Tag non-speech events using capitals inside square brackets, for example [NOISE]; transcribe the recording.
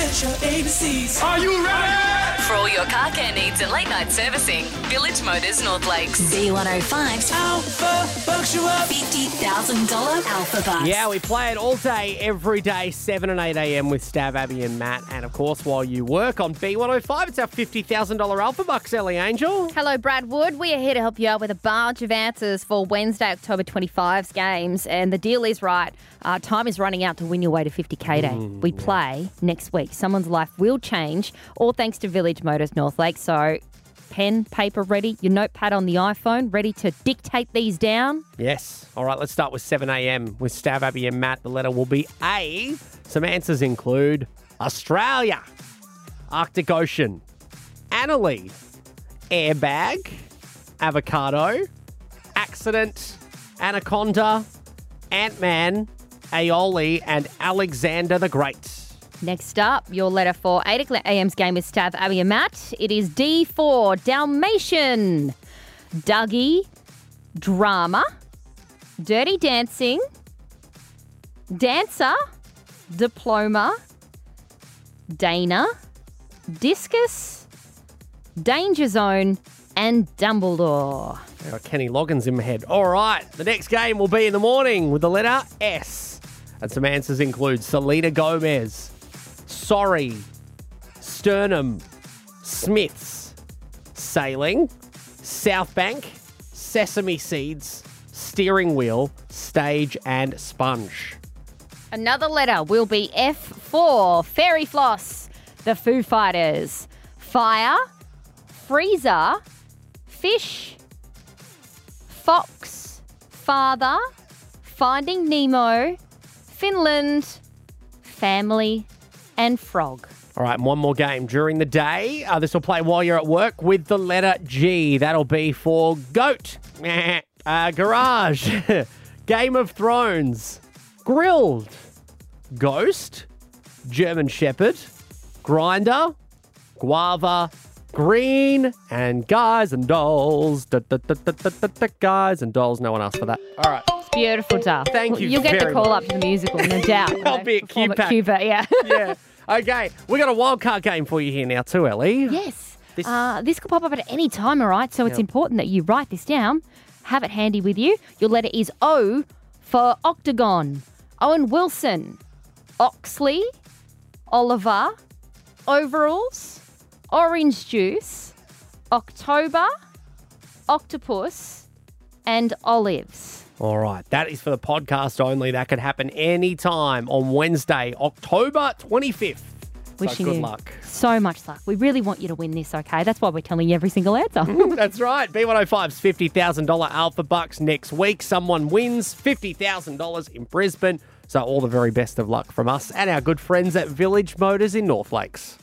get your ABCs. Are you ready? For all your car care needs and late night servicing, Village Motors North Lakes. B105's Alpha bucks you up. $50,000 Alphabucks. Yeah, we play it all day, every day, 7 and 8 a.m. with Stav, Abby, and Matt. And of course, while you work on B105, it's our $50,000 Alphabucks, Ellie Angel. Hello, Brad Wood. We are here to help you out with a bunch of answers for Wednesday, October 25's games. And the deal is right. Uh, time is running out to win your way to 50k day. we play next week. Someone's life will change, all thanks to Village Motors North Lake. So, pen, paper ready, your notepad on the iPhone ready to dictate these down. Yes. All right, let's start with 7 a.m. with Stav, Abby, and Matt. The letter will be A. Some answers include Australia, Arctic Ocean, Annalie, airbag, avocado, accident, anaconda, Ant Man, aioli, and Alexander the Great. Next up, your letter for 8 o'clock AM's game with Stav, Abby, and Matt. It is D4 Dalmatian, Dougie, Drama, Dirty Dancing, Dancer, Diploma, Dana, Discus, Danger Zone, and Dumbledore. Kenny Loggins in my head. All right, the next game will be in the morning with the letter S. And some answers include Selena Gomez, Sorry, Sternum, Smiths, Sailing, South Bank, Sesame Seeds, Steering Wheel, Stage, and Sponge. Another letter will be F4 Fairy Floss, The Foo Fighters, Fire, Freezer, Fish, Fox, Father, Finding Nemo, Finland, Family, and Frog. All right, one more game during the day. Uh, this will play while you're at work with the letter G. That'll be for Goat, [LAUGHS] uh, Garage, [LAUGHS] Game of Thrones, Grilled, Ghost, German Shepherd, Grinder, Guava, Green, and Guys and Dolls. Da, da, da, guys and Dolls. No one asked for that. All right. It's beautiful, Duff. Thank you You'll get the call much. up to the musical, no [LAUGHS] doubt. I'll be at Cuba, yeah. Yeah. Okay, we got a wild card game for you here now too, Ellie. Yes. This- Uh, this could pop up at any time, all right? So it's Yep. important that you write this down, have it handy with you. Your letter is O for Octagon, Owen Wilson, Oxley, Oliver, Overalls, Orange Juice, October, Octopus, and Olives. All right, that is for the podcast only. That could happen anytime on Wednesday, October 25th. So Wishing good you luck. so much luck. We really want you to win this, okay? That's why we're telling you every single answer. [LAUGHS] That's right. B105's $50,000 Alphabucks next week. Someone wins $50,000 in Brisbane. So all the very best of luck from us and our good friends at Village Motors in North Lakes.